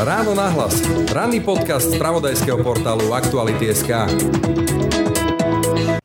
Ráno nahlas. Ranný podcast z pravodajského portálu Aktuality.sk.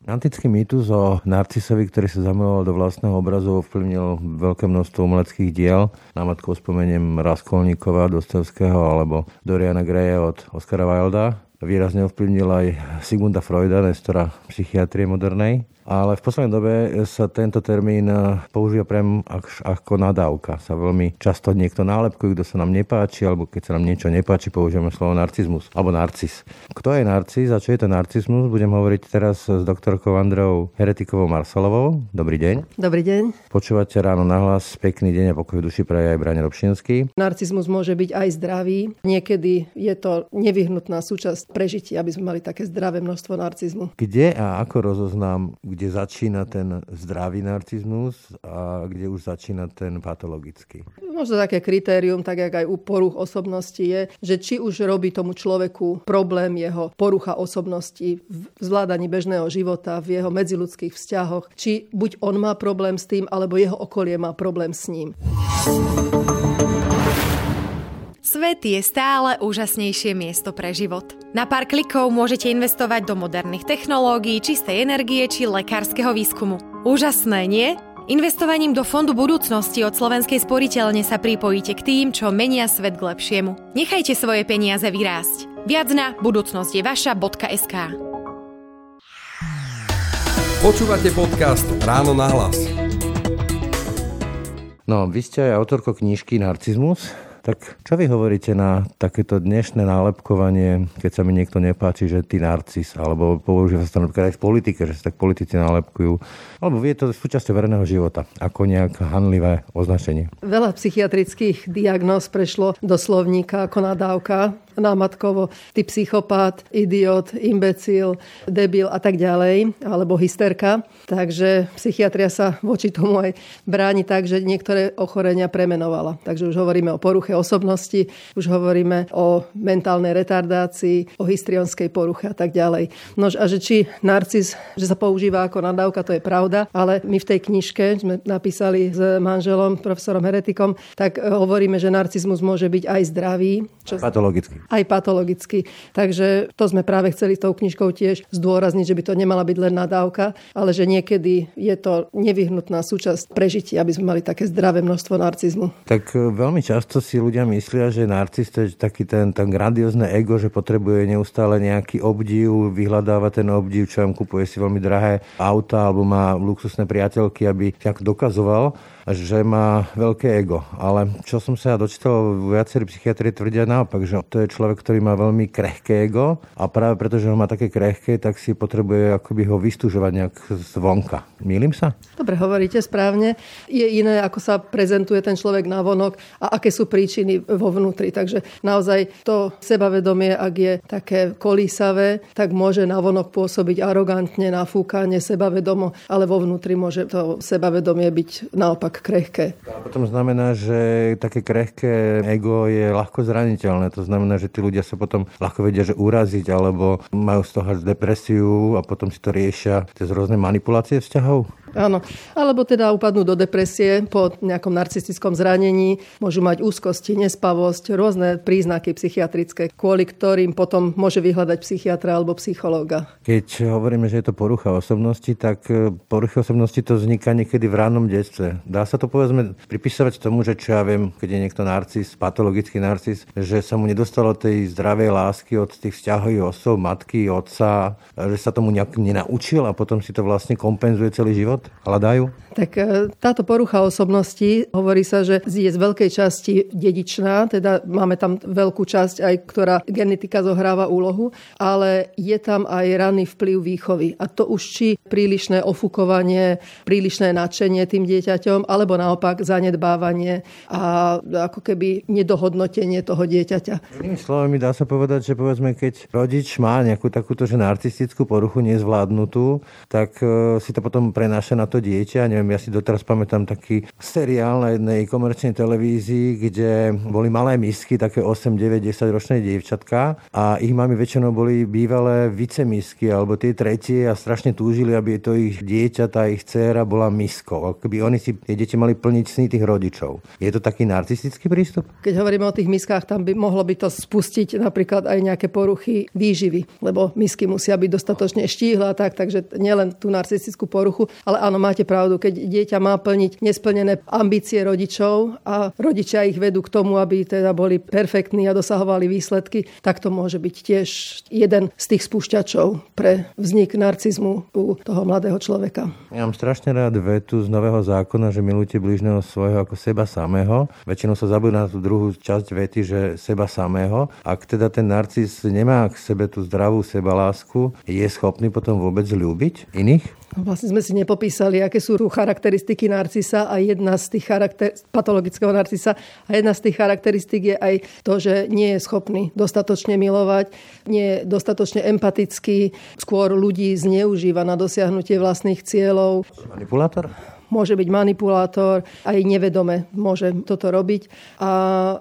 Antický mýtus o Narcisovi, ktorý sa zamiloval do vlastného obrazu, ovplyvnil veľké množstvo umeleckých diel. Námatkou spomeniem Raskolníkova, Dostojevského alebo Doriana Greja od Oscara Wilda. Výrazne ovplyvnil aj Sigmunda Freuda, nestora psychiatrie modernej ale v poslednej dobe sa tento termín eh, používa prem ako nadávka. Sa veľmi často niekto nálepkuje, kto sa nám nepáči, alebo keď sa nám niečo nepáči, používame slovo narcizmus alebo narcis. Kto je narcis a čo je to narcizmus? Budem hovoriť teraz s doktorkou Andreou Heretikovou Marsalovou. Dobrý deň. Dobrý deň. Počúvate ráno nahlas. Pekný deň a pokoj duši pre aj Brane Robšinský. Narcizmus môže byť aj zdravý. Niekedy je to nevyhnutná súčasť prežitia, aby sme mali také zdravé množstvo narcizmu. Kde a ako rozoznám, kde začína ten zdravý narcizmus a kde už začína ten patologický? Možno také kritérium, tak jak aj u poruch osobnosti je, že či už robí tomu človeku problém jeho porucha osobnosti v zvládaní bežného života, v jeho medziludských vzťahoch, či buď on má problém s tým, alebo jeho okolie má problém s ním. Svet je stále úžasnejšie miesto pre život. Na pár klikov môžete investovať do moderných technológií, čistej energie či lekárskeho výskumu. Úžasné, nie? Investovaním do Fondu budúcnosti od Slovenskej sporiteľne sa pripojíte k tým, čo menia svet k lepšiemu. Nechajte svoje peniaze vyrásť. Viac na budúcnosť je vaša.sk Počúvate podcast Ráno na hlas. No, vy ste aj autorko knižky Narcizmus. Tak čo vy hovoríte na takéto dnešné nálepkovanie, keď sa mi niekto nepáči, že ty narcis, alebo používa sa to napríklad aj v politike, že sa tak politici nálepkujú, alebo vie to súčasťou verejného života, ako nejaké hanlivé označenie. Veľa psychiatrických diagnóz prešlo do slovníka ako nadávka námatkovo, ty psychopát, idiot, imbecil, debil a tak ďalej, alebo hysterka. Takže psychiatria sa voči tomu aj bráni tak, že niektoré ochorenia premenovala. Takže už hovoríme o poruche osobnosti, už hovoríme o mentálnej retardácii, o histrionskej poruche a tak ďalej. Nož a že či narcis, že sa používa ako nadávka, to je pravda, ale my v tej knižke sme napísali s manželom, profesorom Heretikom, tak hovoríme, že narcizmus môže byť aj zdravý. Čo... Patologicky aj patologicky. Takže to sme práve chceli tou knižkou tiež zdôrazniť, že by to nemala byť len nadávka, ale že niekedy je to nevyhnutná súčasť prežitia, aby sme mali také zdravé množstvo narcizmu. Tak e, veľmi často si ľudia myslia, že narcis je taký ten, ten grandiózne ego, že potrebuje neustále nejaký obdiv, vyhľadáva ten obdiv, čo vám kupuje si veľmi drahé auta alebo má luxusné priateľky, aby tak dokazoval že má veľké ego. Ale čo som sa ja dočítal, viacerí psychiatri tvrdia naopak, že to je človek, ktorý má veľmi krehké ego a práve preto, že ho má také krehké, tak si potrebuje akoby ho vystúžovať nejak zvonka. Mýlim sa? Dobre, hovoríte správne. Je iné, ako sa prezentuje ten človek na vonok a aké sú príčiny vo vnútri. Takže naozaj to sebavedomie, ak je také kolísavé, tak môže na vonok pôsobiť arogantne, nafúkanie, sebavedomo, ale vo vnútri môže to sebavedomie byť naopak krehké. A potom znamená, že také krehké ego je ľahko zraniteľné. To znamená, že tí ľudia sa potom ľahko vedia, že uraziť, alebo majú z toho depresiu a potom si to riešia cez rôzne manipulácie vzťahov. Áno, alebo teda upadnú do depresie po nejakom narcistickom zranení, môžu mať úzkosti, nespavosť, rôzne príznaky psychiatrické, kvôli ktorým potom môže vyhľadať psychiatra alebo psychológa. Keď hovoríme, že je to porucha osobnosti, tak e, porucha osobnosti to vzniká niekedy v rannom detstve. Dá sa to povedzme pripisovať tomu, že čo ja viem, keď je niekto narcis, patologický narcis, že sa mu nedostalo tej zdravej lásky od tých vzťahových osôb, matky, otca, že sa tomu nejak nenaučil a potom si to vlastne kompenzuje celý život? Hľadajú? Tak e, táto porucha osobnosti, hovorí sa, že je z veľkej časti dedičná, teda máme tam veľkú časť aj, ktorá genetika zohráva úlohu, ale je tam aj ranný vplyv výchovy. A to už či prílišné ofúkovanie, prílišné nadšenie tým dieťaťom, alebo naopak zanedbávanie a ako keby nedohodnotenie toho dieťaťa. Inými slovami dá sa povedať, že povedzme, keď rodič má nejakú takúto že narcistickú poruchu nezvládnutú, tak e, si to potom prenáša prenáša na to dieťa. Neviem, ja si doteraz pamätám taký seriál na jednej komerčnej televízii, kde boli malé misky, také 8, 9, 10 ročné dievčatka a ich mami väčšinou boli bývalé vicemisky alebo tie tretie a strašne túžili, aby to ich dieťa, tá ich dcéra bola miskou. Keby oni si tie deti mali plniť sny tých rodičov. Je to taký narcistický prístup? Keď hovoríme o tých miskách, tam by mohlo by to spustiť napríklad aj nejaké poruchy výživy, lebo misky musia byť dostatočne štíhle a tak, takže nielen tú narcistickú poruchu, ale áno, máte pravdu, keď dieťa má plniť nesplnené ambície rodičov a rodičia ich vedú k tomu, aby teda boli perfektní a dosahovali výsledky, tak to môže byť tiež jeden z tých spúšťačov pre vznik narcizmu u toho mladého človeka. Ja mám strašne rád vetu z nového zákona, že milujte blížneho svojho ako seba samého. Väčšinou sa zabudá na tú druhú časť vety, že seba samého. Ak teda ten narcis nemá k sebe tú zdravú sebalásku, je schopný potom vôbec ľúbiť iných? Vlastne sme si nepopísali, aké sú charakteristiky narcisa a jedna z tých charakter... patologického narcisa a jedna z tých charakteristik je aj to, že nie je schopný dostatočne milovať, nie je dostatočne empatický, skôr ľudí zneužíva na dosiahnutie vlastných cieľov. Manipulátor? Môže byť manipulátor, aj nevedome môže toto robiť a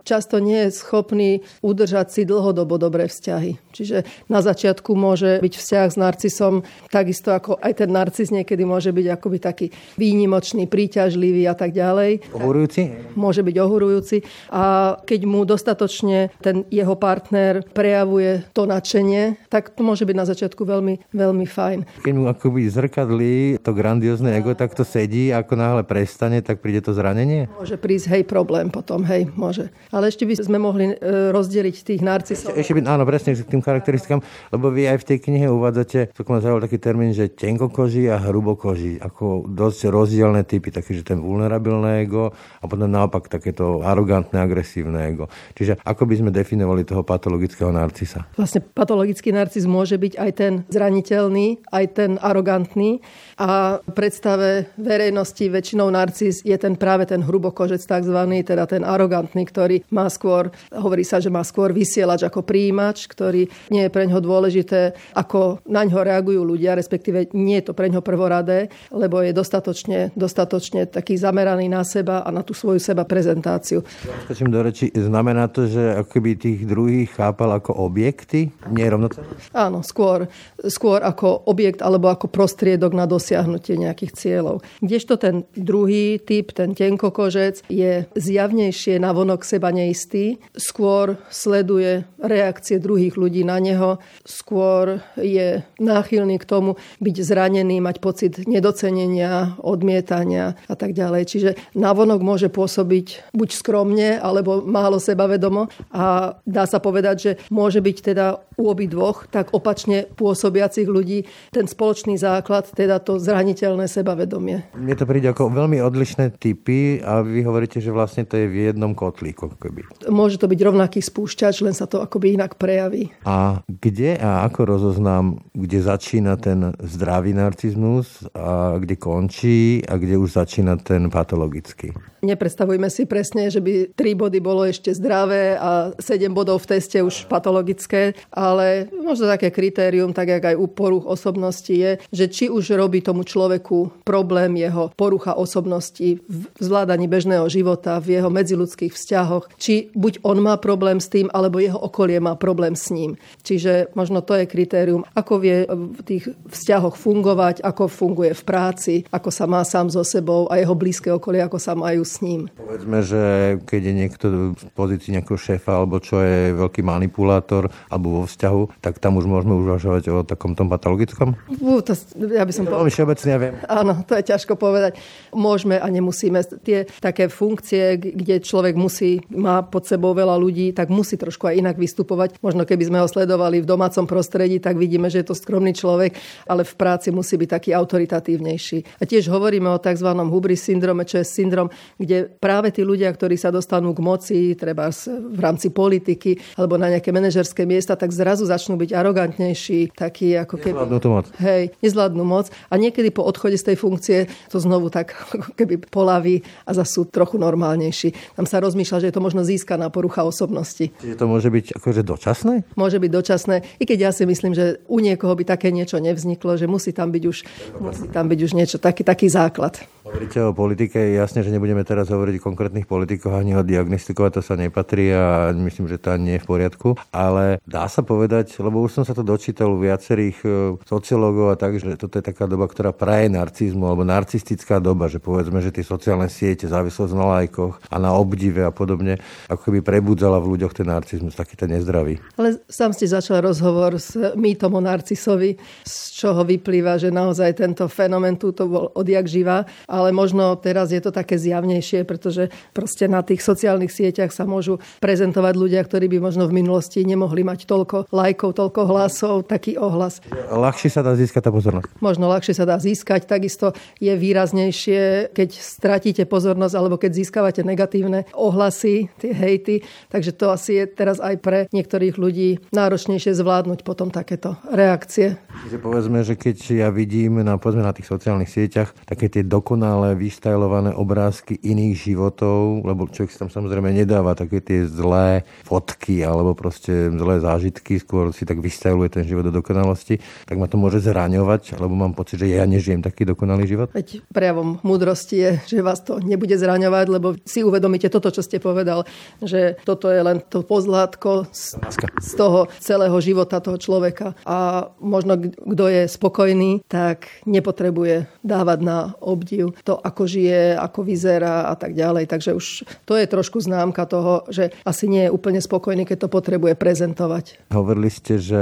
často nie je schopný udržať si dlhodobo dobré vzťahy. Čiže na začiatku môže byť vzťah s narcisom takisto ako aj ten narcis niekedy môže byť akoby taký výnimočný, príťažlivý a tak ďalej. Ohurujúci? Môže byť ohurujúci a keď mu dostatočne ten jeho partner prejavuje to nadšenie, tak to môže byť na začiatku veľmi, veľmi fajn. Keď mu akoby zrkadlí to grandiózne ego, tak to sedí ako náhle prestane, tak príde to zranenie? Môže prísť, hej, problém potom, hej, môže. Ale ešte by sme mohli e, rozdeliť tých narcisov. Ešte, ešte by, áno, presne k tým charakteristikám, lebo vy aj v tej knihe uvádzate, to ma zaujal taký termín, že tenkokoží a hrubokoží, ako dosť rozdielne typy, taký, že ten vulnerabilné ego a potom naopak takéto arogantné, agresívne ego. Čiže ako by sme definovali toho patologického narcisa? Vlastne patologický narcis môže byť aj ten zraniteľný, aj ten arogantný a predstave verejnosti skutočnosti väčšinou narcis je ten práve ten hrubokožec takzvaný, teda ten arogantný, ktorý má skôr, hovorí sa, že má skôr vysielač ako príjimač, ktorý nie je pre ňo dôležité, ako na ňo reagujú ľudia, respektíve nie je to pre ňo prvoradé, lebo je dostatočne, dostatočne taký zameraný na seba a na tú svoju seba prezentáciu. Skočím do reči, znamená to, že akoby tých druhých chápal ako objekty? Nie rovnocenné? Áno, skôr, skôr ako objekt alebo ako prostriedok na dosiahnutie nejakých cieľov. Kdežto Kdežto ten druhý typ, ten tenkokožec, je zjavnejšie navonok seba neistý, skôr sleduje reakcie druhých ľudí na neho, skôr je náchylný k tomu byť zranený, mať pocit nedocenenia, odmietania a tak ďalej. Čiže navonok môže pôsobiť buď skromne, alebo málo sebavedomo a dá sa povedať, že môže byť teda u obidvoch tak opačne pôsobiacich ľudí ten spoločný základ, teda to zraniteľné sebavedomie. Mne to to príde ako veľmi odlišné typy a vy hovoríte, že vlastne to je v jednom kotlíku. Keby. Môže to byť rovnaký spúšťač, len sa to akoby inak prejaví. A kde a ako rozoznám, kde začína ten zdravý narcizmus a kde končí a kde už začína ten patologický? Nepredstavujme si presne, že by 3 body bolo ešte zdravé a 7 bodov v teste už patologické, ale možno také kritérium, tak jak aj u poruch osobnosti je, že či už robí tomu človeku problém jeho porucha osobnosti v zvládaní bežného života, v jeho medziludských vzťahoch, či buď on má problém s tým, alebo jeho okolie má problém s ním. Čiže možno to je kritérium, ako vie v tých vzťahoch fungovať, ako funguje v práci, ako sa má sám so sebou a jeho blízke okolie, ako sa majú s ním. Povedzme, že keď je niekto v pozícii nejakého šéfa alebo čo je veľký manipulátor alebo vo vzťahu, tak tam už môžeme uvažovať o takom tom patologickom? Uh, to, ja by som to veľmi všeobecne, ja viem. Áno, to je ťažko povedať. Môžeme a nemusíme. Tie také funkcie, kde človek musí, má pod sebou veľa ľudí, tak musí trošku aj inak vystupovať. Možno keby sme ho sledovali v domácom prostredí, tak vidíme, že je to skromný človek, ale v práci musí byť taký autoritatívnejší. A tiež hovoríme o tzv. hubris syndrome, čo je syndrom, kde práve tí ľudia, ktorí sa dostanú k moci, treba v rámci politiky alebo na nejaké manažerské miesta, tak zrazu začnú byť arogantnejší, takí ako keby... Nezvládnu to moc. Hej, nezvládnu moc. A niekedy po odchode z tej funkcie to znovu tak keby polaví a zase sú trochu normálnejší. Tam sa rozmýšľa, že je to možno získaná porucha osobnosti. Čiže to môže byť akože dočasné? Môže byť dočasné, i keď ja si myslím, že u niekoho by také niečo nevzniklo, že musí tam byť už, musí tam byť už niečo, taký, taký základ. Hovoríte o politike, je jasne, že nebudeme teraz hovoriť o konkrétnych politikoch, ani o diagnostikovať, to sa nepatrí a myslím, že to ani nie je v poriadku. Ale dá sa povedať, lebo už som sa to dočítal u viacerých e, sociológov a tak, že toto je taká doba, ktorá praje narcizmu alebo narcistická doba, že povedzme, že tie sociálne siete, závislosť na lajkoch a na obdive a podobne, ako keby prebudzala v ľuďoch ten narcizmus, taký ten nezdravý. Ale sám ste začal rozhovor s mýtom o narcisovi, z čoho vyplýva, že naozaj tento fenomén tu to bol odjak živá ale možno teraz je to také zjavnejšie, pretože proste na tých sociálnych sieťach sa môžu prezentovať ľudia, ktorí by možno v minulosti nemohli mať toľko lajkov, toľko hlasov, taký ohlas. Ľahšie sa dá získať tá pozornosť. Možno ľahšie sa dá získať, takisto je výraznejšie, keď stratíte pozornosť alebo keď získavate negatívne ohlasy, tie hejty. Takže to asi je teraz aj pre niektorých ľudí náročnejšie zvládnuť potom takéto reakcie. Čiže povedzme, že keď ja vidím na, povedzme, na tých sociálnych sieťach také tie dokonalé vystajlované obrázky iných životov, lebo človek si tam samozrejme nedáva také tie zlé fotky alebo proste zlé zážitky, skôr si tak vystajluje ten život do dokonalosti, tak ma to môže zraňovať, alebo mám pocit, že ja nežijem taký dokonalý život? Veď prejavom múdrosti je, že vás to nebude zraňovať, lebo si uvedomíte toto, čo ste povedal, že toto je len to pozlátko z, z toho celého života toho človeka. A možno kto je spokojný, tak nepotrebuje dávať na obdiv to, ako žije, ako vyzerá a tak ďalej. Takže už to je trošku známka toho, že asi nie je úplne spokojný, keď to potrebuje prezentovať. Hovorili ste, že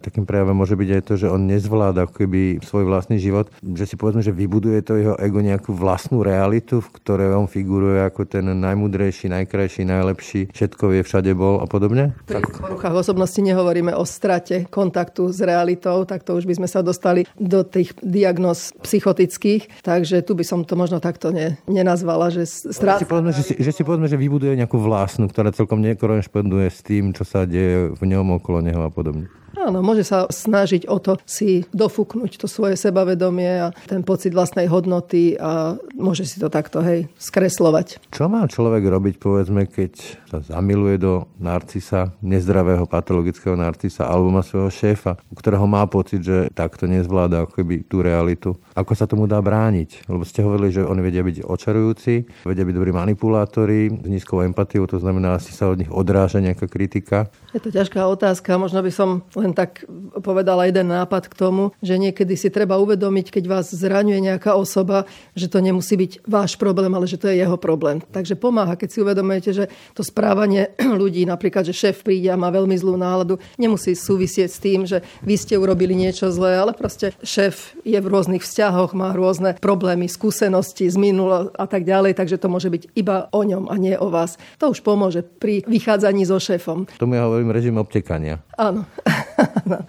takým prejavom môže byť aj to, že on nezvláda keby svoj vlastný život, že si povedzme, že vybuduje to jeho ego nejakú vlastnú realitu, v ktorej on figuruje ako ten najmudrejší, najkrajší, najlepší, všetko vie, všade bol a podobne? Pri poruchách osobnosti nehovoríme o strate kontaktu s realitou, tak to už by sme sa dostali do tých diagnóz psychotických, takže tu by som som to možno takto ne, nenazvala, že strát... Si povedzme, že si, že si povedzme, že vybuduje nejakú vlastnú, ktorá celkom nekorešponduje s tým, čo sa deje v ňom, okolo neho a podobne. Áno, môže sa snažiť o to si dofúknuť to svoje sebavedomie a ten pocit vlastnej hodnoty a môže si to takto, hej, skreslovať. Čo má človek robiť, povedzme, keď sa zamiluje do narcisa, nezdravého patologického narcisa, alebo má svojho šéfa, u ktorého má pocit, že takto nezvláda ako keby tú realitu. Ako sa tomu dá brániť? Lebo ste hovorili, že oni vedia byť očarujúci, vedia byť dobrí manipulátori, s nízkou empatiou, to znamená, asi sa od nich odráža nejaká kritika. Je to ťažká otázka, možno by som len tak povedala jeden nápad k tomu, že niekedy si treba uvedomiť, keď vás zraňuje nejaká osoba, že to nemusí byť váš problém, ale že to je jeho problém. Takže pomáha, keď si uvedomujete, že to správanie ľudí, napríklad, že šéf príde a má veľmi zlú náladu, nemusí súvisieť s tým, že vy ste urobili niečo zlé, ale proste šéf je v rôznych vzťahoch, má rôzne problémy, skúsenosti z minulo a tak ďalej, takže to môže byť iba o ňom a nie o vás. To už pomôže pri vychádzaní so šéfom. Tomu ja hovorím režim obtekania. Áno. ハハハハ。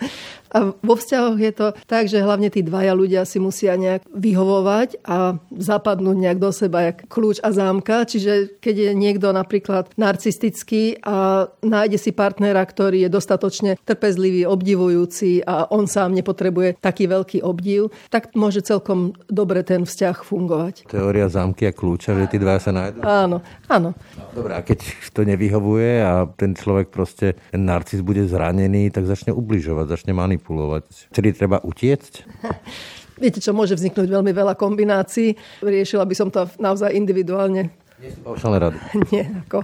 A vo vzťahoch je to tak, že hlavne tí dvaja ľudia si musia nejak vyhovovať a zapadnúť nejak do seba jak kľúč a zámka. Čiže keď je niekto napríklad narcistický a nájde si partnera, ktorý je dostatočne trpezlivý, obdivujúci a on sám nepotrebuje taký veľký obdiv, tak môže celkom dobre ten vzťah fungovať. Teória zámky a kľúča, že tí dva sa nájdú? Áno, áno. Dobre, a keď to nevyhovuje a ten človek proste, ten narcis bude zranený, tak začne ubližovať, začne manipulovať manipulovať. Čili treba utiecť? Viete čo, môže vzniknúť veľmi veľa kombinácií. Riešila by som to naozaj individuálne. Nie sú rady. Nie, ako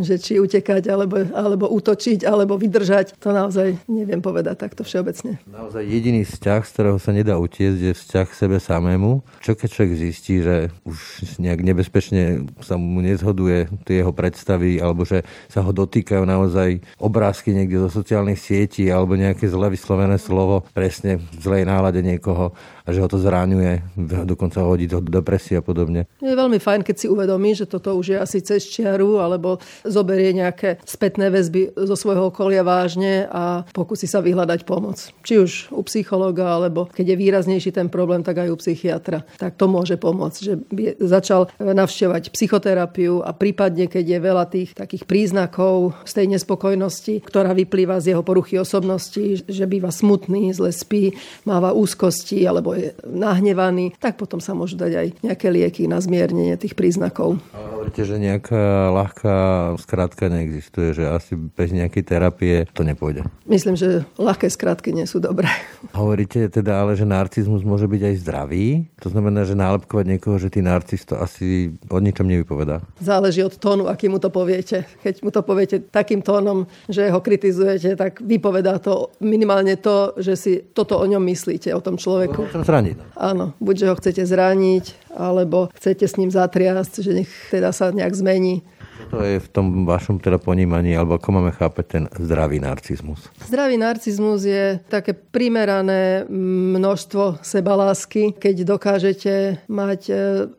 že či utekať, alebo, alebo útočiť, alebo vydržať, to naozaj neviem povedať takto všeobecne. Naozaj jediný vzťah, z ktorého sa nedá utiecť, je vzťah k sebe samému. Čo keď človek zistí, že už nejak nebezpečne sa mu nezhoduje tie jeho predstavy, alebo že sa ho dotýkajú naozaj obrázky niekde zo sociálnych sietí, alebo nejaké zle vyslovené slovo presne v zlej nálade niekoho a že ho to zráňuje, dokonca ho hodí do depresie a podobne. Je veľmi fajn, keď si uvedomí, že toto už je asi cez čiaru, alebo zoberie nejaké spätné väzby zo svojho okolia vážne a pokusí sa vyhľadať pomoc. Či už u psychologa, alebo keď je výraznejší ten problém, tak aj u psychiatra. Tak to môže pomôcť, že by začal navštevovať psychoterapiu a prípadne, keď je veľa tých takých príznakov z tej nespokojnosti, ktorá vyplýva z jeho poruchy osobnosti, že býva smutný, zle spí, máva úzkosti alebo je nahnevaný, tak potom sa môžu dať aj nejaké lieky na zmiernenie tých príznakov. Hovoríte, že nejaká ľahká skrátka neexistuje, že asi bez nejakej terapie to nepôjde. Myslím, že ľahké skratky nie sú dobré. Hovoríte teda ale, že narcizmus môže byť aj zdravý? To znamená, že nálepkovať niekoho, že ty narcis, to asi o ničom nevypovedá. Záleží od tónu, aký mu to poviete. Keď mu to poviete takým tónom, že ho kritizujete, tak vypovedá to minimálne to, že si toto o ňom myslíte, o tom človeku. Chcem zraniť. Áno, buď že ho chcete zraniť, alebo chcete s ním zatriasť, že nech teda sa nejak zmení. To je v tom vašom teda ponímaní, alebo ako máme chápať ten zdravý narcizmus? Zdravý narcizmus je také primerané množstvo sebalásky, keď dokážete mať e,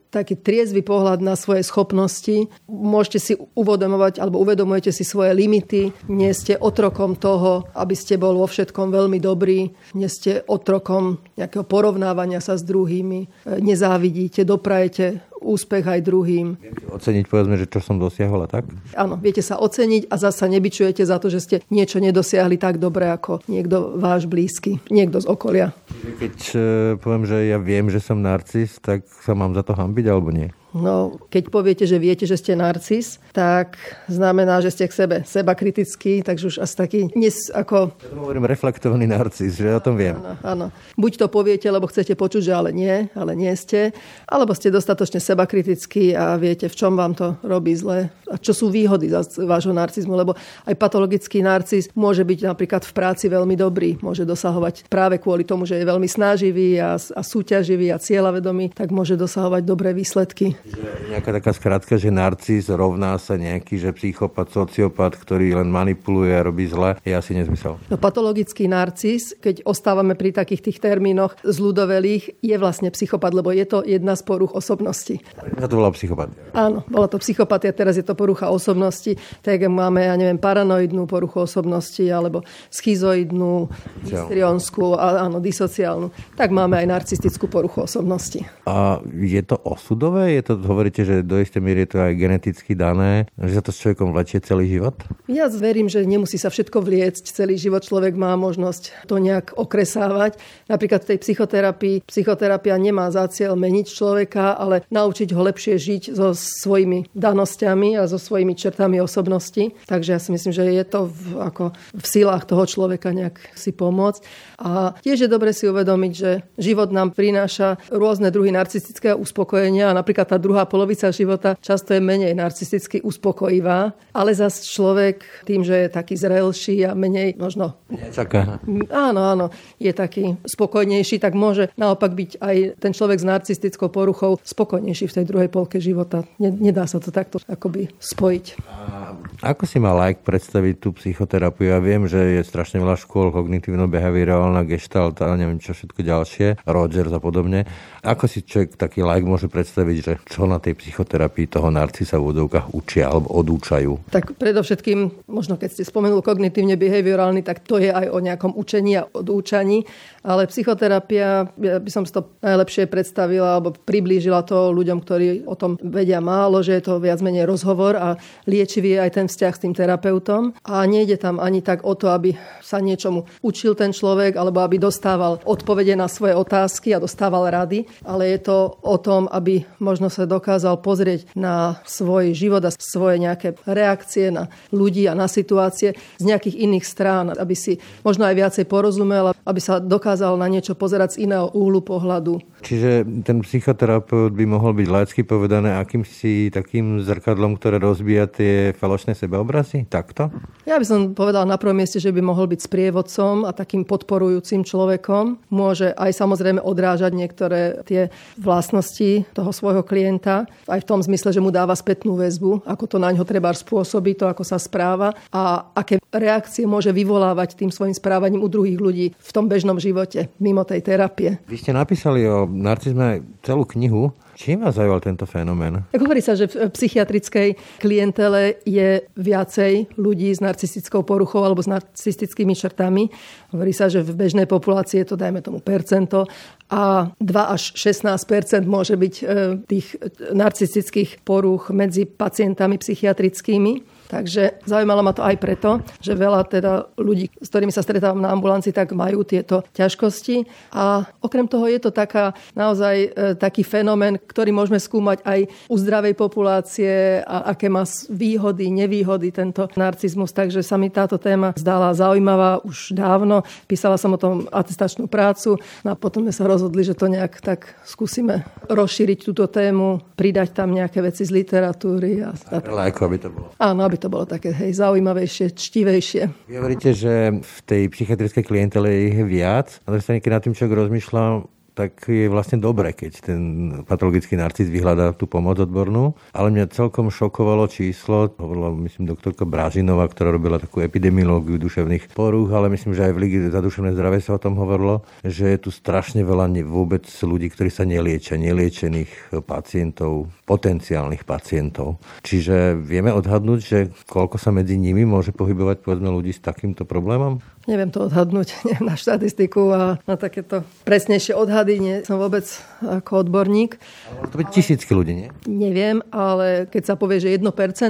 taký triezvy pohľad na svoje schopnosti. Môžete si uvedomovať alebo uvedomujete si svoje limity. Nie ste otrokom toho, aby ste bol vo všetkom veľmi dobrý. Nie ste otrokom nejakého porovnávania sa s druhými. Nezávidíte, doprajete úspech aj druhým. Oceniť, povedzme, že čo som dosiahol a tak? Áno, viete sa oceniť a zasa nebyčujete za to, že ste niečo nedosiahli tak dobre ako niekto váš blízky, niekto z okolia. Keď e, poviem, že ja viem, že som narcis, tak sa mám za to hambiť alebo nie? No, keď poviete, že viete, že ste narcis, tak znamená, že ste k sebe seba kritický, takže už asi taký nes, ako... Ja to hovorím reflektovaný narcis, že o tom viem. Áno, áno. Buď to poviete, lebo chcete počuť, že ale nie, ale nie ste, alebo ste dostatočne seba kritickí a viete, v čom vám to robí zle a čo sú výhody za vášho narcizmu, lebo aj patologický narcis môže byť napríklad v práci veľmi dobrý, môže dosahovať práve kvôli tomu, že je veľmi snaživý a, a súťaživý a cieľavedomý, tak môže dosahovať dobré výsledky. Že nejaká taká skratka, že narcis rovná sa nejaký, že psychopat, sociopat, ktorý len manipuluje a robí zle, je asi nezmysel. No patologický narcis, keď ostávame pri takých tých termínoch zľudovelých, je vlastne psychopat, lebo je to jedna z poruch osobnosti. Ja to volá psychopat. Áno, bola to psychopatia, teraz je to porucha osobnosti, tak máme, ja neviem, paranoidnú poruchu osobnosti, alebo schizoidnú, histrionskú, áno, disociálnu. Tak máme aj narcistickú poruchu osobnosti. A je to osudové? Je to hovoríte, že do istej miery je to aj geneticky dané, že sa to s človekom vlečie celý život? Ja verím, že nemusí sa všetko vliecť. Celý život človek má možnosť to nejak okresávať. Napríklad v tej psychoterapii, psychoterapia nemá za cieľ meniť človeka, ale naučiť ho lepšie žiť so svojimi danosťami a so svojimi črtami osobnosti. Takže ja si myslím, že je to v, ako v silách toho človeka nejak si pomôcť. A tiež je dobre si uvedomiť, že život nám prináša rôzne druhy narcistického uspokojenia a napríklad tá druhá polovica života často je menej narcisticky uspokojivá, ale zas človek tým, že je taký zrelší a menej možno... Nečaká. Áno, áno, je taký spokojnejší, tak môže naopak byť aj ten človek s narcistickou poruchou spokojnejší v tej druhej polke života. Nedá sa to takto akoby spojiť. A ako si má like predstaviť tú psychoterapiu? Ja viem, že je strašne veľa škôl, kognitívno-behaviorálna, gestalt a neviem čo všetko ďalšie, Rogers a podobne. Ako si človek taký like môže predstaviť, že čo na tej psychoterapii toho narcisa v údovkách učia alebo odúčajú? Tak predovšetkým, možno keď ste spomenul kognitívne behaviorálny, tak to je aj o nejakom učení a odúčaní, ale psychoterapia, ja by som si to najlepšie predstavila alebo priblížila to ľuďom, ktorí o tom vedia málo, že je to viac menej rozhovor a liečivý je aj ten vzťah s tým terapeutom. A nejde tam ani tak o to, aby sa niečomu učil ten človek alebo aby dostával odpovede na svoje otázky a dostával rady, ale je to o tom, aby možno sa dokázal pozrieť na svoj život a svoje nejaké reakcie na ľudí a na situácie z nejakých iných strán, aby si možno aj viacej porozumel, aby sa dokázal na niečo pozerať z iného úhlu pohľadu. Čiže ten psychoterapeut by mohol byť laicky povedané akýmsi takým zrkadlom, ktoré rozbíja tie falošné sebeobrazy? Takto? Ja by som povedal na prvom mieste, že by mohol byť sprievodcom a takým podporujúcim človekom. Môže aj samozrejme odrážať niektoré tie vlastnosti toho svojho klienta, aj v tom zmysle, že mu dáva spätnú väzbu, ako to na ňo treba spôsobiť, to ako sa správa a aké reakcie môže vyvolávať tým svojim správaním u druhých ľudí v tom bežnom živote, mimo tej terapie. Vy ste napísali o narcizme celú knihu. Čím vás zaujal tento fenomén? Tak hovorí sa, že v psychiatrickej klientele je viacej ľudí s narcistickou poruchou alebo s narcistickými črtami. Hovorí sa, že v bežnej populácii je to, dajme tomu, percento a 2 až 16 môže byť e, tých narcistických poruch medzi pacientami psychiatrickými. Takže zaujímalo ma to aj preto, že veľa teda ľudí, s ktorými sa stretávam na ambulanci, tak majú tieto ťažkosti. A okrem toho je to taká naozaj e, taký fenomén, ktorý môžeme skúmať aj u zdravej populácie a aké má výhody, nevýhody tento narcizmus. Takže sa mi táto téma zdala zaujímavá už dávno. Písala som o tom atestačnú prácu a potom sme sa rozhodli, že to nejak tak skúsime rozšíriť túto tému, pridať tam nejaké veci z literatúry. A, a ale ako aby to bolo. Áno, aby to bolo také hej, zaujímavejšie, čtivejšie. Vy hovoríte, že v tej psychiatrickej klientele je viac. A to keď nad tým človek rozmýšľa, tak je vlastne dobre, keď ten patologický narcis vyhľadá tú pomoc odbornú. Ale mňa celkom šokovalo číslo, hovorila myslím doktorka Brážinová, ktorá robila takú epidemiológiu duševných porúch, ale myslím, že aj v Ligi za duševné zdravie sa o tom hovorilo, že je tu strašne veľa vôbec ľudí, ktorí sa neliečia, neliečených pacientov, potenciálnych pacientov. Čiže vieme odhadnúť, že koľko sa medzi nimi môže pohybovať povedzme ľudí s takýmto problémom? Neviem to odhadnúť, neviem na štatistiku a na takéto presnejšie odhady nie som vôbec ako odborník. Ale to byť tisícky ľudí, nie? Neviem, ale keď sa povie, že 1%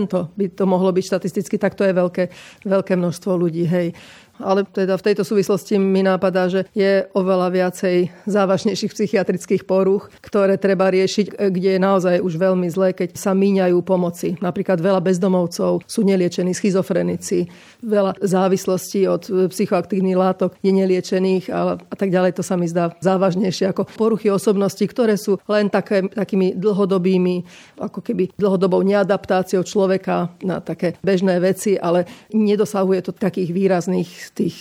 by to mohlo byť štatisticky, tak to je veľké, veľké množstvo ľudí. Hej. Ale teda v tejto súvislosti mi nápadá, že je oveľa viacej závažnejších psychiatrických porúch, ktoré treba riešiť, kde je naozaj už veľmi zlé, keď sa míňajú pomoci. Napríklad veľa bezdomovcov sú neliečení schizofrenici, veľa závislostí od psychoaktívnych látok je neliečených a, a tak ďalej. To sa mi zdá závažnejšie ako poruchy osobnosti, ktoré sú len také, takými dlhodobými, ako keby dlhodobou neadaptáciou človeka na také bežné veci, ale nedosahuje to takých výrazných tých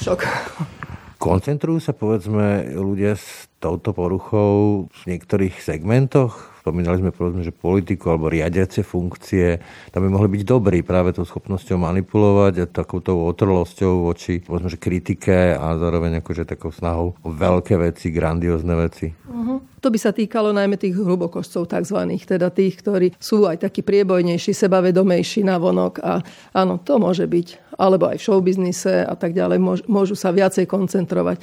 šok. Koncentrujú sa povedzme ľudia s touto poruchou v niektorých segmentoch? Spomínali sme povedzme, že politiku alebo riadiace funkcie, tam by mohli byť dobrí práve tou schopnosťou manipulovať a takouto otrlosťou voči povedzme, že kritike a zároveň akože takou snahou o veľké veci, grandiózne veci. Uh-huh. To by sa týkalo najmä tých hrubokošcov tzv., teda tých, ktorí sú aj takí priebojnejší, sebavedomejší na vonok a áno, to môže byť. Alebo aj v showbiznise a tak ďalej, môžu sa viacej koncentrovať.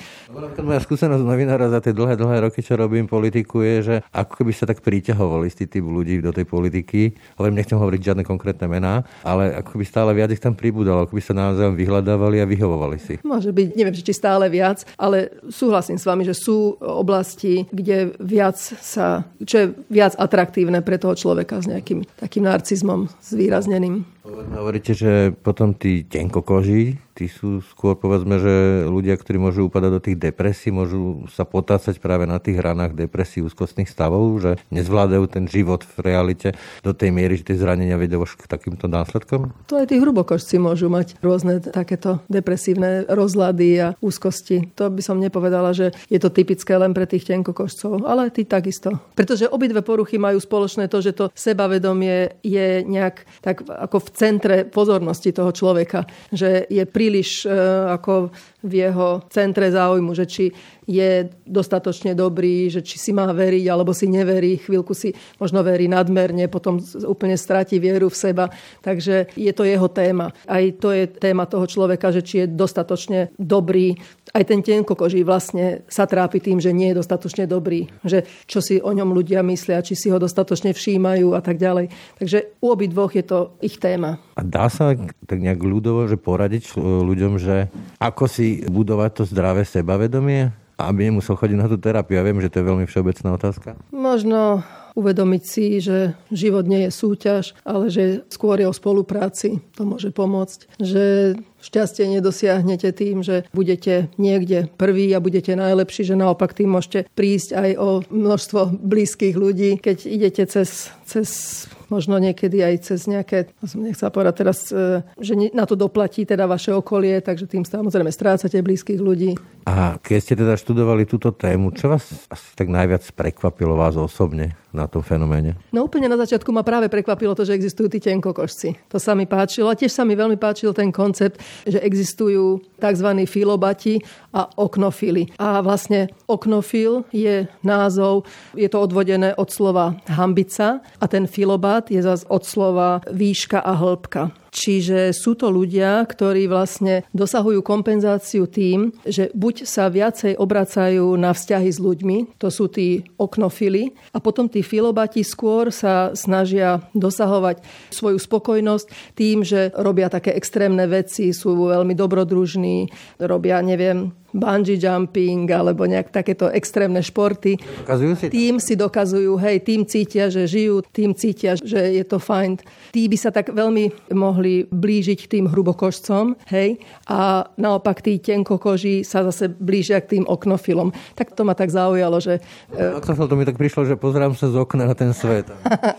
Moja skúsenosť novinára za tie dlhé, dlhé roky, čo robím politiku, je, že ako keby sa tak priťahovali istý typ ľudí do tej politiky. Hovorím, nechcem hovoriť žiadne konkrétne mená, ale ako by stále viac ich tam pribúdalo, ako by sa naozaj vyhľadávali a vyhovovali si. Môže byť, neviem, či stále viac, ale súhlasím s vami, že sú oblasti, kde viac sa, čo je viac atraktívne pre toho človeka s nejakým takým narcizmom zvýrazneným. Hovoríte, že potom tí tenkokoží, tí sú skôr povedzme, že ľudia, ktorí môžu upadať do tých depresí, môžu sa potácať práve na tých ranách depresí úzkostných stavov, že nezvládajú ten život v realite do tej miery, že tie zranenia vedia k takýmto následkom? To aj tí hrubokožci môžu mať rôzne takéto depresívne rozlady a úzkosti. To by som nepovedala, že je to typické len pre tých tenkokožcov, ale tí takisto. Pretože obidve poruchy majú spoločné to, že to sebavedomie je nejak tak ako v centre pozornosti toho človeka, že je príliš e, ako v jeho centre záujmu, že či je dostatočne dobrý, že či si má veriť alebo si neverí, chvíľku si možno verí nadmerne, potom úplne stratí vieru v seba. Takže je to jeho téma. Aj to je téma toho človeka, že či je dostatočne dobrý. Aj ten tenkokoží vlastne sa trápi tým, že nie je dostatočne dobrý. Že čo si o ňom ľudia myslia, či si ho dostatočne všímajú a tak ďalej. Takže u dvoch je to ich téma. A dá sa tak nejak ľudovo, že poradiť ľuďom, že ako si budovať to zdravé sebavedomie? aby nemusel chodiť na tú terapiu. Ja viem, že to je veľmi všeobecná otázka. Možno uvedomiť si, že život nie je súťaž, ale že skôr je o spolupráci. To môže pomôcť. Že šťastie nedosiahnete tým, že budete niekde prví a budete najlepší, že naopak tým môžete prísť aj o množstvo blízkych ľudí. Keď idete cez, cez možno niekedy aj cez nejaké, som nechcela povedať teraz, e, že na to doplatí teda vaše okolie, takže tým samozrejme strácate blízkych ľudí. A keď ste teda študovali túto tému, čo vás asi tak najviac prekvapilo vás osobne na tom fenoméne? No úplne na začiatku ma práve prekvapilo to, že existujú tí tenkokožci. To sa mi páčilo. A tiež sa mi veľmi páčil ten koncept, že existujú tzv. filobati a oknofily. A vlastne oknofil je názov, je to odvodené od slova hambica a ten filobat je zase od slova výška a hĺbka. Čiže sú to ľudia, ktorí vlastne dosahujú kompenzáciu tým, že buď sa viacej obracajú na vzťahy s ľuďmi, to sú tí oknofily, a potom tí filobati skôr sa snažia dosahovať svoju spokojnosť tým, že robia také extrémne veci, sú veľmi dobrodružní, robia, neviem, bungee jumping alebo nejak takéto extrémne športy. Dokazujú si? Tým si dokazujú, hej, tým cítia, že žijú, tým cítia, že je to fajn. Tí by sa tak veľmi mohli blížiť k tým hrubokožcom, hej, a naopak tí tenkokoží sa zase blížia k tým oknofilom. Tak to ma tak zaujalo, že... Oknofil to mi tak prišlo, že pozerám sa z okna na ten svet.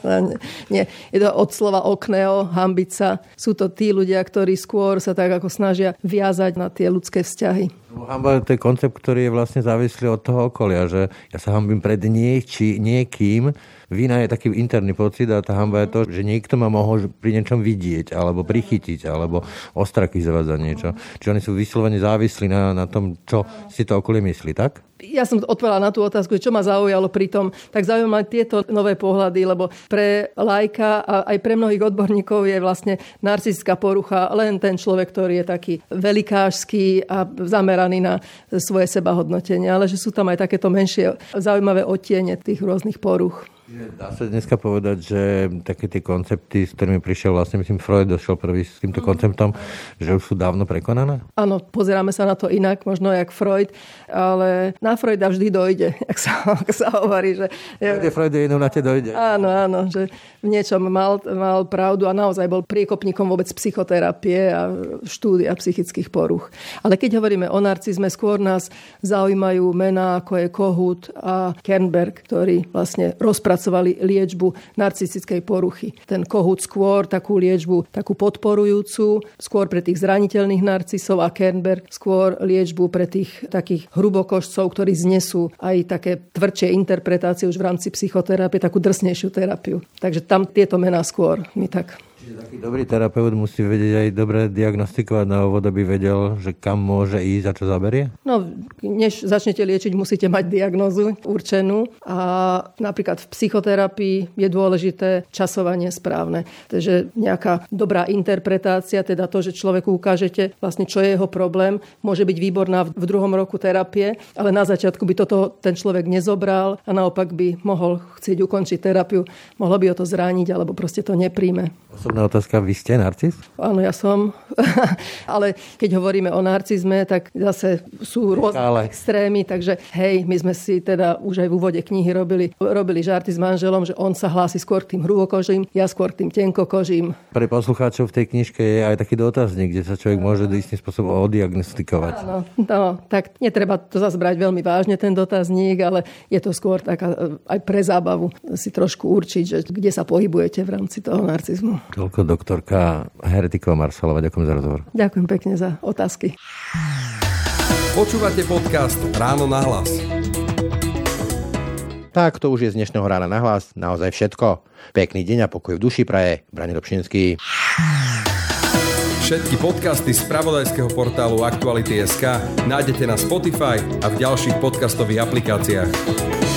Nie, je to od slova okneo, hambica. Sú to tí ľudia, ktorí skôr sa tak ako snažia viazať na tie ľudské vzťahy. Hamba to je koncept, ktorý je vlastne závislý od toho okolia, že ja sa hambím pred nieči, niekým, Vína je taký interný pocit a tá hamba je to, že niekto ma mohol pri niečom vidieť, alebo prichytiť, alebo ostrakizovať za niečo. Čiže oni sú vyslovene závislí na, na tom, čo si to okolie myslí, tak? Ja som odpovedala na tú otázku, čo ma zaujalo pri tom. Tak zaujímavé tieto nové pohľady, lebo pre lajka a aj pre mnohých odborníkov je vlastne narcistická porucha len ten človek, ktorý je taký velikášský a zameraný na svoje sebahodnotenie, ale že sú tam aj takéto menšie zaujímavé odtiene tých rôznych poruch. Dá sa dneska povedať, že také tie koncepty, s ktorými prišiel vlastne, myslím, Freud došiel prvý s týmto konceptom, že už sú dávno prekonané? Áno, pozeráme sa na to inak, možno jak Freud, ale na Freuda vždy dojde, ak sa, ak sa hovorí. Že, Kde Freud je na te dojde. Áno, áno, že v niečom mal, mal pravdu a naozaj bol priekopníkom vôbec psychoterapie a štúdia psychických poruch. Ale keď hovoríme o narcizme, skôr nás zaujímajú mená ako je Kohut a Kernberg, ktorí vlastne rozpracujú vypracovali liečbu narcistickej poruchy. Ten kohút skôr takú liečbu, takú podporujúcu, skôr pre tých zraniteľných narcisov a Kernberg skôr liečbu pre tých takých hrubokožcov, ktorí znesú aj také tvrdšie interpretácie už v rámci psychoterapie, takú drsnejšiu terapiu. Takže tam tieto mená skôr mi tak Čiže taký dobrý terapeut musí vedieť aj dobre diagnostikovať na ovod, aby vedel, že kam môže ísť a čo zaberie? No, než začnete liečiť, musíte mať diagnozu určenú a napríklad v psychoterapii je dôležité časovanie správne. Takže nejaká dobrá interpretácia, teda to, že človeku ukážete vlastne, čo je jeho problém, môže byť výborná v druhom roku terapie, ale na začiatku by toto ten človek nezobral a naopak by mohol chcieť ukončiť terapiu, mohlo by ho to zrániť alebo proste to nepríjme osobná otázka, vy ste narcis? Áno, ja som. Ale keď hovoríme o narcizme, tak zase sú rôzne Ale. extrémy, takže hej, my sme si teda už aj v úvode knihy robili, robili žarty s manželom, že on sa hlási skôr k tým hrubokožím, ja skôr k tým tenkokožím. Pre poslucháčov v tej knižke je aj taký dotazník, kde sa človek môže istým spôsobom odiagnostikovať. Áno, no, tak netreba to zase brať veľmi vážne, ten dotazník, ale je to skôr taká aj pre zábavu si trošku určiť, že kde sa pohybujete v rámci toho narcizmu. Toľko doktorka Heretiková Marsalova. Ďakujem za rozhovor. Ďakujem pekne za otázky. Počúvate podcast Ráno na hlas. Tak to už je z dnešného rána na hlas naozaj všetko. Pekný deň a pokoj v duši praje. Brani Dobšinský. Všetky podcasty z pravodajského portálu Aktuality.sk nájdete na Spotify a v ďalších podcastových aplikáciách.